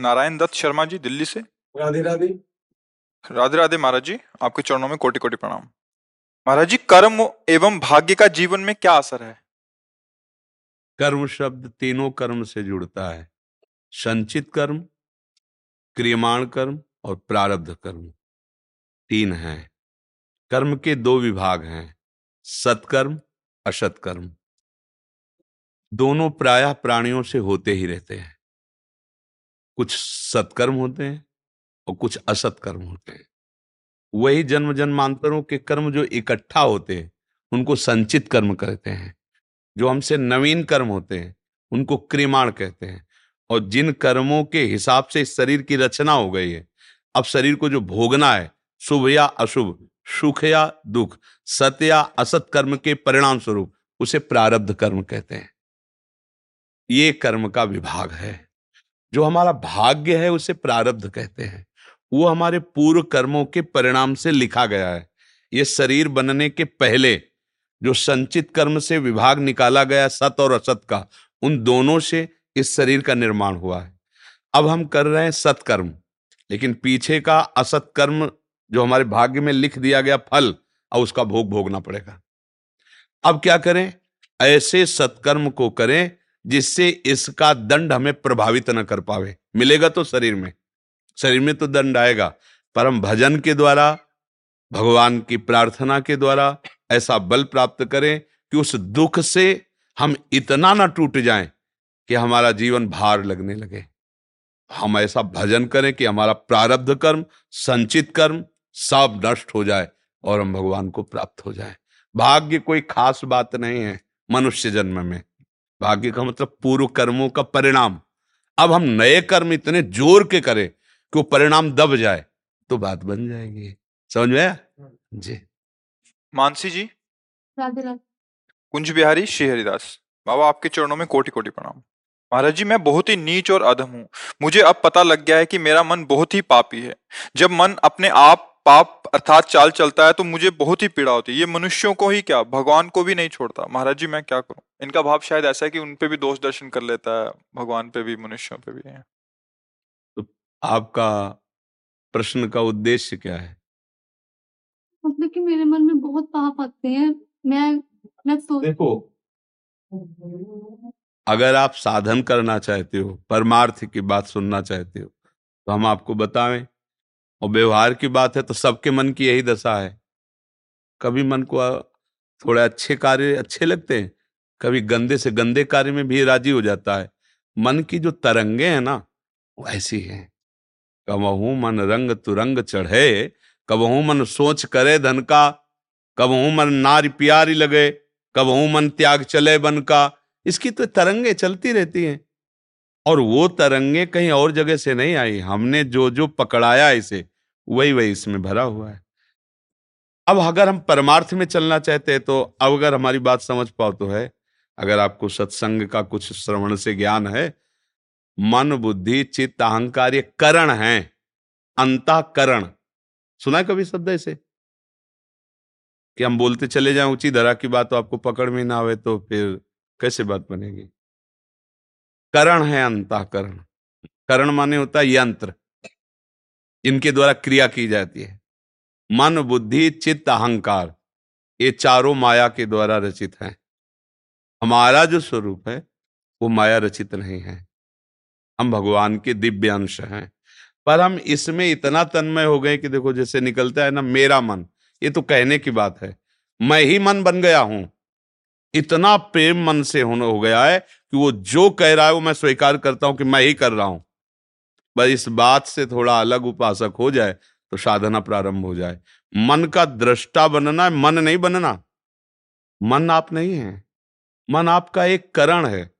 नारायण दत्त शर्मा जी दिल्ली से। राधे राधे। राधे राधे महाराज जी आपके चरणों में कोटि कोटि प्रणाम। महाराज जी कर्म एवं भाग्य का जीवन में क्या असर है? कर्म शब्द तीनों कर्म से जुड़ता है। संचित कर्म क्रियमाण कर्म और प्रारब्ध कर्म। तीन हैं। कर्म के दो विभाग हैं सत्कर्म असत्कर्म। दोनों प्रायः प्राणियों से होते ही रहते हैं। कुछ सत्कर्म होते हैं और कुछ असत्कर्म होते हैं। वही जन्म जन्मांतरों के कर्म जो इकट्ठा होते हैं, उनको संचित कर्म कहते हैं। जो हमसे नवीन कर्म होते हैं, उनको क्रिमाण कहते हैं। और जिन कर्मों के हिसाब से शरीर की रचना हो गई है, अब शरीर को जो भोगना है, शुभ या अशुभ, सुख या दुख सत्य या असत कर्म के परिणाम स्वरूप उसे प्रारब्ध कर्म कहते हैं। ये कर्म का विभाग है। जो हमारा भाग्य है, उसे प्रारब्ध कहते हैं। वो हमारे पूर्व कर्मों के परिणाम से लिखा गया है। ये शरीर बनने के पहले जो संचित कर्म से विभाग निकाला गया सत और असत का, उन दोनों से इस शरीर का निर्माण हुआ है। अब हम कर रहे हैं सत्कर्म, लेकिन पीछे का असत कर्म जो हमारे भाग्य में लिख दिया गया फल और उसका भोग भोगना पड़ेगा। अब क्या करें? ऐसे सत्कर्म को करें जिससे इसका दंड हमें प्रभावित न कर पावे। मिलेगा तो शरीर में। शरीर में तो दंड आएगा पर हम भजन के द्वारा, भगवान की प्रार्थना के द्वारा ऐसा बल प्राप्त करें कि उस दुख से हम इतना ना टूट जाएँ कि हमारा जीवन भार लगने लगे। हम ऐसा भजन करें कि हमारा प्रारब्ध कर्म, संचित कर्म सब नष्ट हो जाए और हम भगवान को प्राप्त हो जाए। भाग्य कोई खास बात नहीं है मनुष्य जन्म में। भाग्य का मतलब पूर्व कर्मों का परिणाम। अब हम नए कर्म इतने ज़ोर के करें कि वो परिणाम दब जाए तो बात बन जाएगी। समझ में आया? जी। मानसी जी? कुंज बिहारी श्री हरिदास बाबा आपके चरणों में कोटि कोटि प्रणाम। महाराज जी मैं बहुत ही नीच और अधम हूँ। मुझे अब पता लग गया है कि मेरा मन बहुत ही पापी है। जब मन अपने आप पाप अर्थात चाल चलता है तो मुझे बहुत ही पीड़ा होती है। ये मनुष्यों को ही क्या? भगवान को भी नहीं छोड़ता। महाराज जी मैं क्या करूँ? इनका भाव शायद ऐसा है कि उन पे भी दोष दर्शन कर लेता है भगवान पे भी मनुष्यों पे भी है। तो आपका प्रश्न का उद्देश्य क्या है? मतलब कि मेरे मन में बहुत पाप आते हैं। मैं मैं सोच देखो अगर आप साधन करना चाहते हो परमार्थ की बात सुनना चाहते हो तो हम आपको बतावें और व्यवहार की बात है तो सबके मन की यही दशा है। कभी मन को थोड़े अच्छे कार्य अच्छे लगते हैं कभी गंदे से गंदे कार्य में भी राज़ी हो जाता है। मन की जो तरंगे हैं ना, वो ऐसी हैं। कबहू मन रंग तुरंग चढ़े, कबहू मन सोच करे धन का, कबहू मन नारी प्यारी लगे, कबहू मन त्याग चले बन का। इसकी तो तरंगे चलती रहती हैं। और वो तरंगे कहीं और जगह से नहीं आई। हमने जो जो पकड़ाया इसे, वही वही इसमें भरा हुआ है। अब अगर हम परमार्थ में चलना चाहते हैं तो अब अगर हमारी बात समझ पाओ तो है। अगर आपको सत्संग का कुछ श्रवण से ज्ञान है, मन, बुद्धि, चित्त, अहंकार, ये करण है, अंताकरण। सुना कभी शब्द ऐसे? कि हम बोलते चले जाएँ, ऊँची धरा की बात तो आपको पकड़ में ना आवे तो फिर कैसे बात बनेगी? करण है अंताकरण। करण माने होता है यंत्र जिनके द्वारा क्रिया की जाती है। मन, बुद्धि, चित्त, अहंकार, ये चारों माया के द्वारा रचित हैं। हमारा जो स्वरूप है, वो माया रचित नहीं है। हम भगवान के दिव्य अंश हैं। पर हम इसमें इतना तन्मय हो गए कि देखो जैसे निकलता है ना, मेरा मन, ये तो कहने की बात है। मैं ही मन बन गया हूँ। इतना प्रेम मन से होने, हो गया है कि वो जो कह रहा है, वो मैं स्वीकार करता हूँ कि मैं ही कर रहा हूँ। बस इस बात से थोड़ा अलग उपासक हो जाए तो साधना प्रारंभ हो जाए। मन का दृष्टा बनना है, मन नहीं बनना। मन आप नहीं है। मन आपका एक करण है।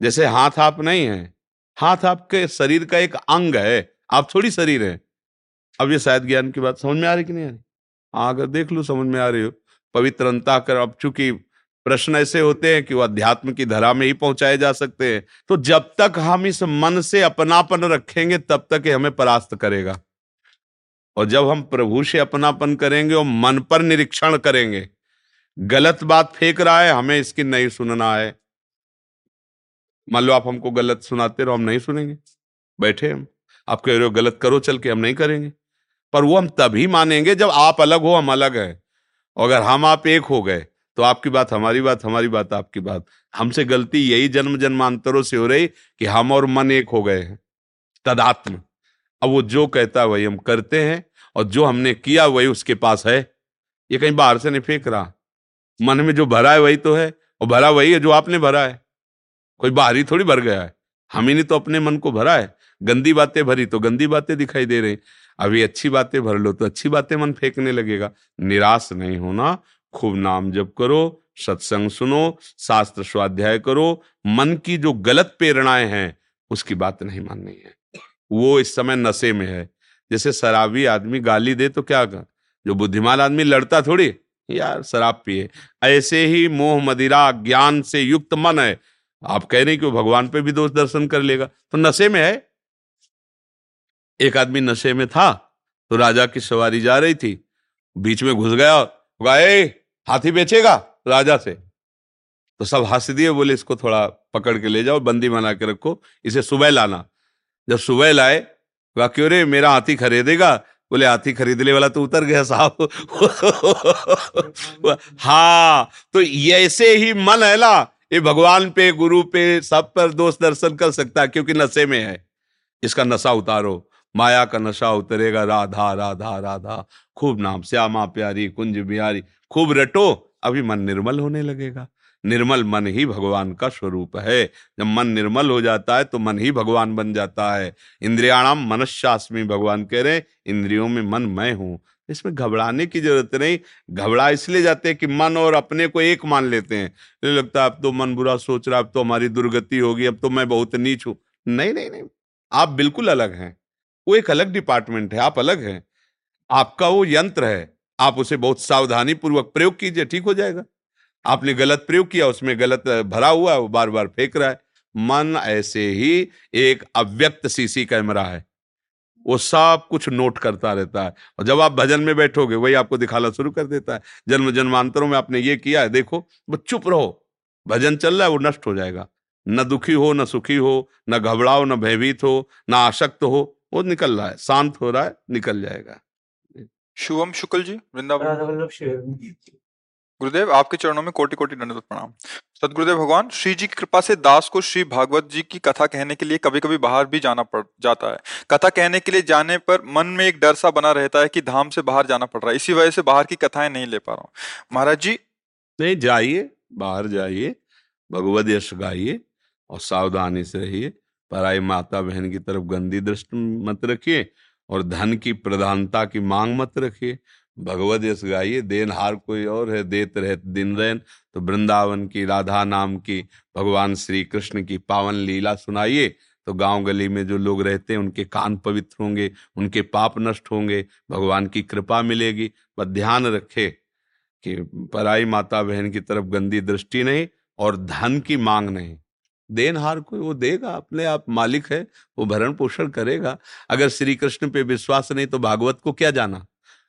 जैसे हाथ आप नहीं है, हाथ आपके शरीर का एक अंग है, आप थोड़ी शरीर है। अब ये शायद ज्ञान की बात समझ में आ रही कि नहीं आ रही? हाँ अगर देख लो, समझ में आ रही हो। पवित्र अंता कर, अब चूँकि प्रश्न ऐसे होते हैं कि वो अध्यात्म की धरा में ही पहुँचाए जा सकते हैं तो जब तक हम इस मन से अपनापन रखेंगे, तब तक ये हमें परास्त करेगा। और जब हम प्रभु से अपनापन करेंगे और मन पर निरीक्षण करेंगे गलत बात फेंक रहा है, हमें इसकी नहीं सुनना है। मान लो आप हमको गलत सुनाते रहो, हम नहीं सुनेंगे। बैठे हम। आप कह रहे हो गलत करो, चल के हम नहीं करेंगे। पर वो हम तभी मानेंगे जब आप अलग हो, हम अलग है। अगर हम आप एक हो गए तो आपकी बात हमारी बात हमारी बात आपकी बात। हमसे गलती यही जन्म जन्मांतरों से हो रही कि हम और मन एक हो गए हैं। तदात्म। अब वो जो कहता है, वही हम करते हैं, और जो हमने किया, वही उसके पास है। ये कहीं बाहर से नहीं फेंक रहा। मन में जो भरा है वही तो है, और भरा वही है जो आपने भरा है। कोई बाहरी थोड़ी भर गया है। हम ही ने तो अपने मन को भरा है। गंदी बातें भरी तो गंदी बातें दिखाई दे रही अभी अच्छी बातें भर लो तो अच्छी बातें मन फेंकने लगेगा। निराश नहीं होना, खूब नाम जप करो, सत्संग सुनो, शास्त्र स्वाध्याय करो, मन की जो गलत प्रेरणाएँ हैं, उसकी बात नहीं माननी है। वो इस समय नशे में है। जैसे शराबी आदमी गाली दे तो क्या कर जो बुद्धिमान आदमी लड़ता थोड़ी यार शराब पिए। ऐसे ही मोह मदिरा ज्ञान से युक्त मन है। आप कह रहे कि वो भगवान पे भी दोष दर्शन कर लेगा। तो नशे में है? एक आदमी नशे में था तो राजा की सवारी जा रही थी। बीच में घुस गया गाए हाथी बेचेगा? राजा से। तो सब हंस दिए, बोले, इसको थोड़ा पकड़ के ले जाओ, बंदी बना के रखो, इसे सुबह लाना। जब सुबह लाए, कहा, क्यों रे, मेरा हाथी खरीदेगा? बोले, हाथी खरीदने वाला तो उतर गया साहब। हाँ तो ऐसे ही मन है ना, ये भगवान पे, गुरु पे, सब पर दोस्त दर्शन कर सकता है, क्योंकि नशे में है। इसका नशा उतारो, माया का नशा उतरेगा, राधा राधा राधा, खूब नाम श्यामा प्यारी, कुंज बिहारी, खूब रटो, अभी मन निर्मल होने लगेगा। निर्मल मन ही भगवान का स्वरूप है। जब मन निर्मल हो जाता है तो मन ही भगवान बन जाता है। इंद्रियाणाम मनस्यास्मी भगवान कह रहे इंद्रियों में मन मैं हूँ। इसमें घबराने की ज़रूरत नहीं। घबरा इसलिए जाते हैं कि मन और अपने को एक मान लेते हैं। तो लगता है, अब तो मन बुरा सोच रहा अब तो हमारी दुर्गति होगी, अब तो मैं बहुत नीच हूँ। नहीं नहीं नहीं। आप बिल्कुल अलग हैं। वो एक अलग डिपार्टमेंट है, आप अलग हैं। आपका वो यंत्र है। आप उसे बहुत सावधानी पूर्वक प्रयोग कीजिए, ठीक हो जाएगा। आपने गलत प्रयोग किया उसमें गलत भरा हुआ है वो बार बार फेंक रहा है। मन ऐसे ही एक अव्यक्त सीसी कैमरा है। वो सब कुछ नोट करता रहता है। और जब आप भजन में बैठोगे वही आपको दिखाना शुरू कर देता है। जन्म जन्मांतरों में आपने ये किया है देखो वो चुप रहो। भजन चल रहा है वो नष्ट हो जाएगा। न दुखी हो न सुखी हो न घबराओ न भयभीत हो न आशक्त हो वो निकल रहा है। शांत हो रहा है निकल जाएगा। शुभम शुक्ल जी वृंदावन। गुरुदेव, आपके चरणों में कोटि कोटि दंडवत प्रणाम। सदगुरुदेव भगवान, श्री जी की कृपा से दास को श्री भागवत जी की कथा कहने के लिए कभी कभी बाहर भी जाना पड़, जाता है। कथा कहने के लिए जाने पर मन में एक डर सा बना रहता है कि धाम से बाहर जाना पड़ रहा है। इसी वजह से बाहर की कथाएँ नहीं ले पा रहा हूँ। महाराज जी? नहीं, जाइए, बाहर जाइए, भगवत यश गाइए और सावधानी से रहिए। पराई माता बहन की तरफ़ गंदी दृष्टि मत रखिए और धन की प्रधानता की मांग मत रखिए। भगवत यश गाइए देनहार कोई और है, देत रहे दिन रैन। तो वृंदावन की, राधा नाम की, भगवान श्री कृष्ण की पावन लीला सुनाइए। तो गाँव गली में जो लोग रहते हैं, उनके कान पवित्र होंगे, उनके पाप नष्ट होंगे, भगवान की कृपा मिलेगी। बस ध्यान रखे कि पराई माता बहन की तरफ़ गंदी दृष्टि नहीं और धन की मांग नहीं। देनहार कोई वो देगा, अपने आप मालिक है, वो भरण पोषण करेगा। अगर श्री कृष्ण पे विश्वास नहीं तो भागवत को क्या जाना?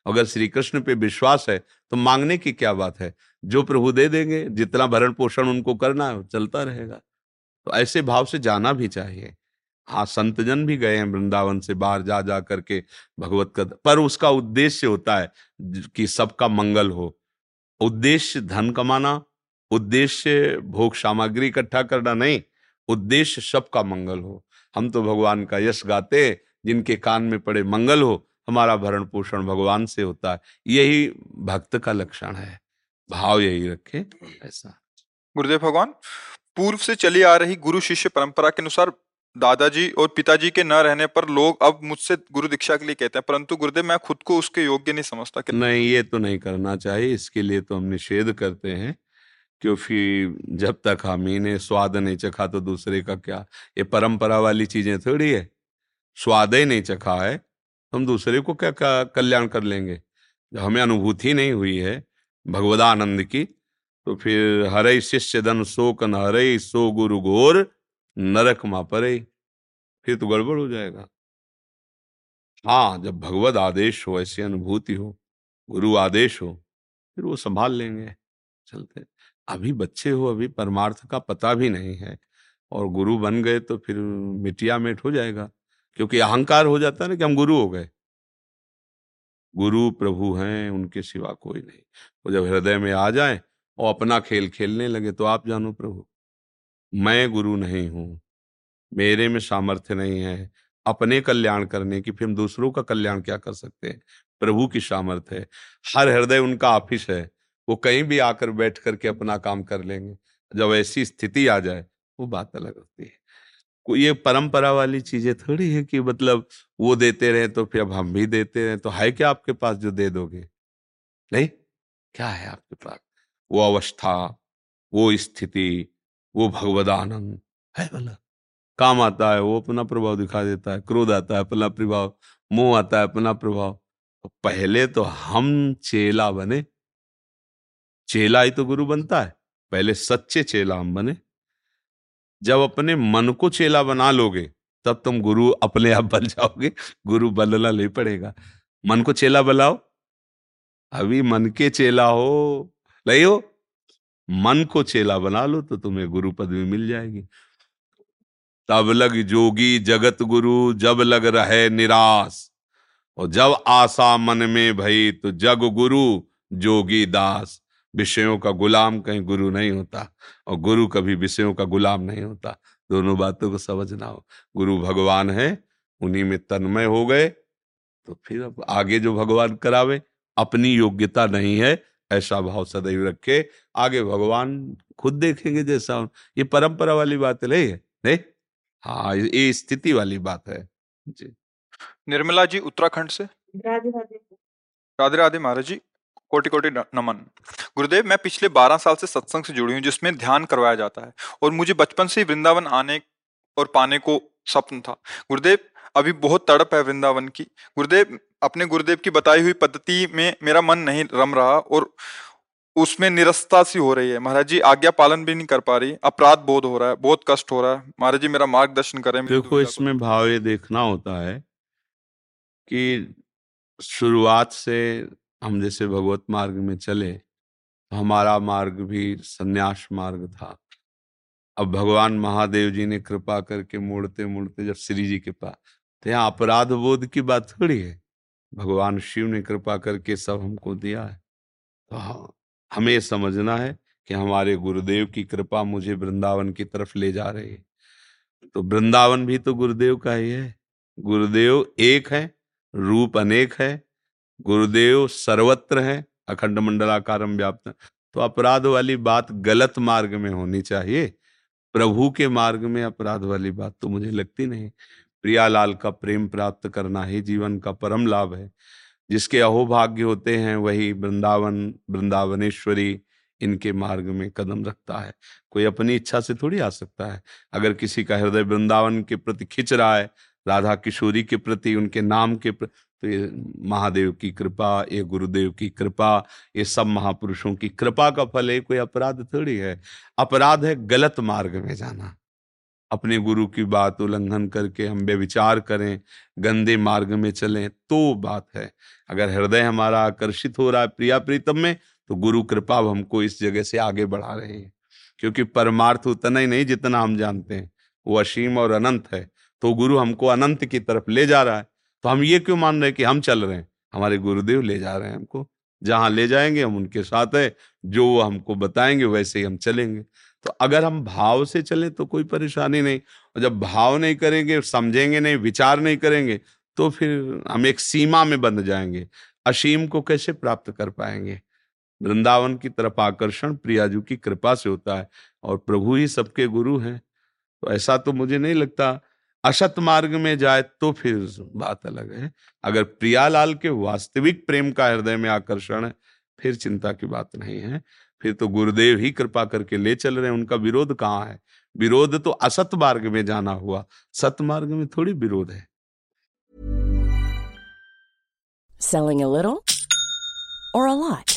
अगर श्री कृष्ण पे विश्वास है तो मांगने की क्या बात है? जो प्रभु दे देंगे, जितना भरण पोषण उनको करना है, चलता रहेगा। तो ऐसे भाव से जाना भी चाहिए। हाँ संतजन भी गए हैं वृंदावन से बाहर जा जा करके भगवत का पर उसका उद्देश्य होता है कि सबका मंगल हो। उद्देश्य धन कमाना, उद्देश्य भोग सामग्री इकट्ठा करना नहीं, उद्देश्य सबका मंगल हो। हम तो भगवान का यश गाते जिनके कान में पड़े मंगल हो हमारा भरण पोषण भगवान से होता है। यही भक्त का लक्षण है। भाव यही रखे ऐसा। गुरुदेव भगवान पूर्व से चली आ रही गुरु शिष्य परंपरा के अनुसार दादाजी और पिताजी के न रहने पर लोग अब मुझसे गुरु दीक्षा के लिए कहते हैं परंतु गुरुदेव मैं खुद को उसके योग्य नहीं समझता कि नहीं ये तो नहीं करना चाहिए। इसके लिए तो हम निषेध करते हैं क्योंकि जब तक हम ने स्वाद नहीं चखा तो दूसरे का क्या? ये परंपरा वाली चीज़ें थोड़ी है। स्वाद ही नहीं चखा है। हम दूसरे को क्या कल्याण कर लेंगे? जब हमें अनुभूति नहीं हुई है भगवदानंद की तो फिर हरे शिष्य धन शोक हरे, सो गुरु घोर नरक मा परे। फिर तो गड़बड़ हो जाएगा। हाँ जब भगवत आदेश हो, ऐसी अनुभूति हो, गुरु आदेश हो, फिर वो संभाल लेंगे, चलते। अभी बच्चे हो, अभी परमार्थ का पता भी नहीं है, और गुरु बन गए तो फिर मिटिया मेट हो जाएगा। क्योंकि अहंकार हो जाता है ना कि हम गुरु हो गए। गुरु, प्रभु हैं, उनके सिवा कोई नहीं। वो जब हृदय में आ जाए और अपना खेल खेलने लगे तो आप जानो प्रभु, मैं गुरु नहीं हूँ, मेरे में सामर्थ्य नहीं है, अपने कल्याण करने की, फिर हम दूसरों का कल्याण क्या कर सकते हैं? प्रभु की सामर्थ्य है। हर हृदय उनका ऑफ़िस है, वो कहीं भी आकर बैठ करके अपना काम कर लेंगे। जब ऐसी स्थिति आ जाए, वो बात अलग होती है। ये परंपरा वाली चीज़ें थोड़ी है कि मतलब वो देते रहे तो फिर अब हम भी देते रहे तो है क्या आपके पास जो दे दोगे? नहीं? क्या है आपके पास? वो अवस्था, वो स्थिति, वो भगवदानंद है बोला काम आता है, वो अपना प्रभाव दिखा देता है, क्रोध आता है, अपना प्रभाव, मोह आता है, अपना प्रभाव। तो पहले तो हम चेला बने। चेला ही तो गुरु बनता है। पहले सच्चे चेला हम बने। जब अपने मन को चेला बना लोगे, तब तुम गुरु अपने आप बन जाओगे, गुरु बनना नहीं पड़ेगा। मन को चेला बनाओ। अभी मन के चेला हो, नहीं हो, मन को चेला बना लो तो तुम्हें गुरु पदवी मिल जाएगी। तब लग जोगी जगत गुरु, जब लग रहे निराश। और जब आशा मन में भई तो जग गुरु जोगी दास। विषयों का गुलाम कहीं गुरु नहीं होता और गुरु कभी विषयों का गुलाम नहीं होता। दोनों बातों को समझना हो। गुरु भगवान है उन्हीं में तन्मय हो गए तो फिर अब आगे जो भगवान करावे अपनी योग्यता नहीं है ऐसा भाव सदैव रखे। आगे भगवान खुद देखेंगे जैसा ये परंपरा वाली बात नहीं है नहीं? हाँ ये स्थिति वाली बात है। जी। निर्मला जी उत्तराखंड से? राधे राधे। राधे राधे महाराज जी। कोटि कोटि नमन। गुरुदेव मैं पिछले बारह साल से सत्संग से जुड़ी हूँ जिसमें ध्यान करवाया जाता है और मुझे बचपन से ही वृंदावन आने और पाने को स्वप्न था। गुरुदेव अभी बहुत तड़प है वृंदावन की। गुरुदेव अपने गुरुदेव की बताई हुई पद्धति में मेरा मन नहीं रम रहा और उसमें निरस्ता सी हो रही है। महाराज जी आज्ञा पालन भी नहीं कर पा रही अपराध बोध हो रहा है बहुत कष्ट हो रहा है। महाराज जी मेरा मार्गदर्शन करें देखो इसमें भाव ये देखना होता है कि शुरुआत से हम जैसे भगवत मार्ग में चले तो हमारा मार्ग भी संन्यास मार्ग था। अब भगवान महादेव जी ने कृपा करके मुड़ते मुड़ते जब श्री जी के पास तो यहाँ अपराध बोध की बात थोड़ी है। भगवान शिव ने कृपा करके सब हमको दिया है। तो हाँ हमें समझना है कि हमारे गुरुदेव की कृपा मुझे वृंदावन की तरफ़ ले जा रही है। तो वृंदावन भी तो गुरुदेव का ही है। गुरुदेव एक है, रूप अनेक है गुरुदेव सर्वत्र है, अखंड मंडलाकार व्याप्त तो अपराध वाली बात गलत मार्ग में होनी चाहिए, प्रभु के मार्ग में अपराध वाली बात तो मुझे लगती नहीं। प्रियालाल का प्रेम प्राप्त करना ही जीवन का परम लाभ है। जिसके अहोभाग्य होते हैं, वही वृंदावन, वृंदावनेश्वरी इनके मार्ग में कदम रखता है। कोई अपनी इच्छा से थोड़ी आ सकता है। अगर किसी का हृदय वृंदावन के प्रति खिंच रहा है, राधा किशोरी के प्रति, उनके नाम के प्रति तो ये महादेव की कृपा, ये गुरुदेव की कृपा, ये सब महापुरुषों की कृपा का फल है कोई अपराध थोड़ी है। अपराध है गलत मार्ग में जाना। अपने गुरु की बात उल्लंघन करके हम बेविचार करें, गंदे मार्ग में चलें तो बात है। अगर हृदय हमारा आकर्षित हो रहा है प्रिया प्रीतम में तो गुरु कृपा हमको इस जगह से आगे बढ़ा रही है। क्योंकि परमार्थ उतना ही नहीं जितना हम जानते हैं, वो असीम और अनंत है। तो गुरु हमको अनंत की तरफ़ ले जा रहा है। तो हम ये क्यों मान रहे हैं कि हम चल रहे हैं? हमारे गुरुदेव ले जा रहे हैं हमको। जहाँ ले जाएँगे, हम उनके साथ है। जो वो हमको बताएँगे, वैसे ही हम चलेंगे। तो अगर हम भाव से चलें तो कोई परेशानी नहीं। और जब भाव नहीं करेंगे, समझेंगे नहीं, विचार नहीं करेंगे तो फिर हम एक सीमा में बंध जाएँगे। असीम को कैसे प्राप्त कर पाएँगे? वृंदावन की तरफ़ आकर्षण प्रियाजू की कृपा से होता है। और प्रभु ही सबके गुरु हैं। तो ऐसा तो मुझे नहीं लगता असत मार्ग में जाए तो फिर बात अलग है। अगर प्रियालाल के वास्तविक प्रेम का हृदय में आकर्षण है, फिर चिंता की बात नहीं है। फिर तो गुरुदेव ही कृपा करके ले चल रहे हैं। उनका विरोध कहाँ है? विरोध तो असत मार्ग में जाना हुआ। सत मार्ग में थोड़ी विरोध है। Selling a little or a lot?